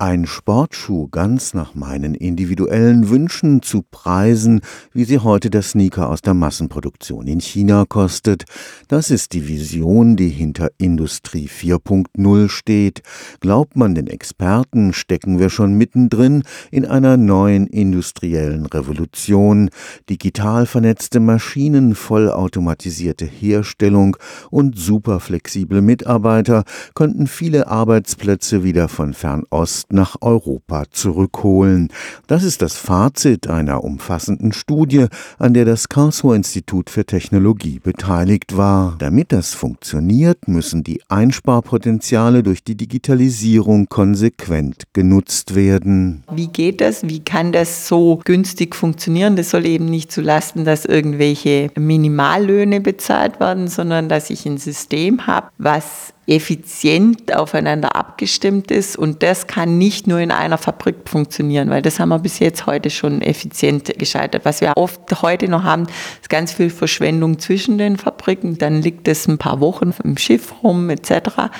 Ein Sportschuh ganz nach meinen individuellen Wünschen zu preisen, wie sie heute der Sneaker aus der Massenproduktion in China kostet, das ist die Vision, die hinter Industrie 4.0 steht. Glaubt man den Experten, stecken wir schon mittendrin in einer neuen industriellen Revolution. Digital vernetzte Maschinen, vollautomatisierte Herstellung und superflexible Mitarbeiter könnten viele Arbeitsplätze wieder von Fernost nach Europa zurückholen. Das ist das Fazit einer umfassenden Studie, an der das Karlsruher Institut für Technologie beteiligt war. Damit das funktioniert, müssen die Einsparpotenziale durch die Digitalisierung konsequent genutzt werden. Wie geht das? Wie kann das so günstig funktionieren? Das soll eben nicht zulasten, dass irgendwelche Minimallöhne bezahlt werden, sondern dass ich ein System habe, was effizient aufeinander abgestimmt ist. Und das kann nicht nur in einer Fabrik funktionieren, weil das haben wir bis jetzt heute schon effizient gescheitert. Was wir oft heute noch haben, ist ganz viel Verschwendung zwischen den Fabriken. Dann liegt es ein paar Wochen im Schiff rum etc.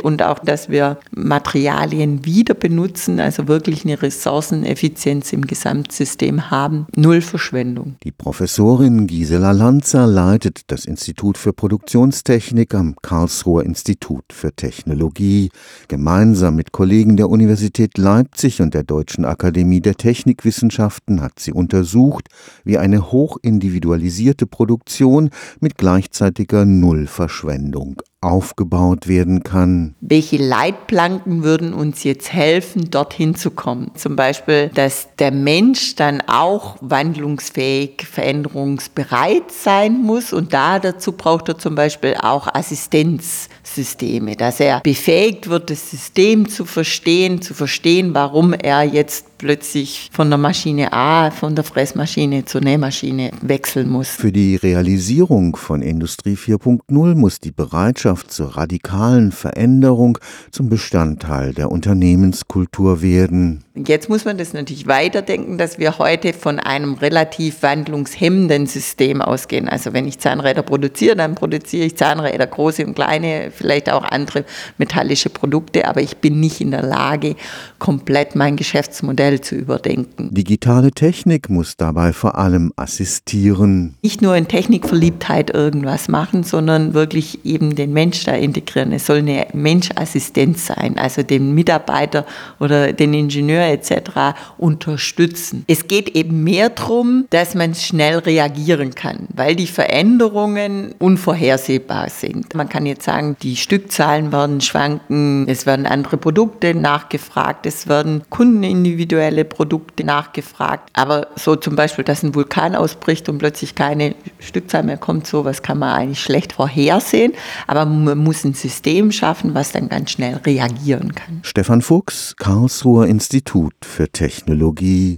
Und auch, dass wir Materialien wieder benutzen, also wirklich eine Ressourceneffizienz im Gesamtsystem haben. Null Verschwendung. Die Professorin Gisela Lanzer leitet das Institut für Produktionstechnik am Karlsruher Institut für Technologie. Gemeinsam mit Kollegen der Universität Leipzig und der Deutschen Akademie der Technikwissenschaften hat sie untersucht, wie eine hochindividualisierte Produktion mit gleichzeitiger Nullverschwendung aufgebaut werden kann. Welche Leitplanken würden uns jetzt helfen, dorthin zu kommen? Zum Beispiel, dass der Mensch dann auch wandlungsfähig, veränderungsbereit sein muss und da dazu braucht er zum Beispiel auch Assistenzsysteme, dass er befähigt wird, das System zu verstehen, zu verstehen, warum er jetzt plötzlich von der Maschine A, von der Fressmaschine zur Nähmaschine wechseln muss. Für die Realisierung von Industrie 4.0 muss die Bereitschaft zur radikalen Veränderung zum Bestandteil der Unternehmenskultur werden. Jetzt muss man das natürlich weiterdenken, dass wir heute von einem relativ wandlungshemmenden System ausgehen. Also wenn ich Zahnräder produziere, dann produziere ich Zahnräder, große und kleine, vielleicht auch andere metallische Produkte, aber ich bin nicht in der Lage, komplett mein Geschäftsmodell Modell zu überdenken. Digitale Technik muss dabei vor allem assistieren. Nicht nur in Technikverliebtheit irgendwas machen, sondern wirklich eben den Mensch da integrieren. Es soll eine Menschassistenz sein, also den Mitarbeiter oder den Ingenieur etc. unterstützen. Es geht eben mehr darum, dass man schnell reagieren kann, weil die Veränderungen unvorhersehbar sind. Man kann jetzt sagen, die Stückzahlen werden schwanken, es werden andere Produkte nachgefragt, es werden Kunden individuell individuelle Produkte nachgefragt. Aber so zum Beispiel, dass ein Vulkan ausbricht und plötzlich keine Stückzahl mehr kommt, sowas kann man eigentlich schlecht vorhersehen. Aber man muss ein System schaffen, was dann ganz schnell reagieren kann. Stefan Fuchs, Karlsruher Institut für Technologie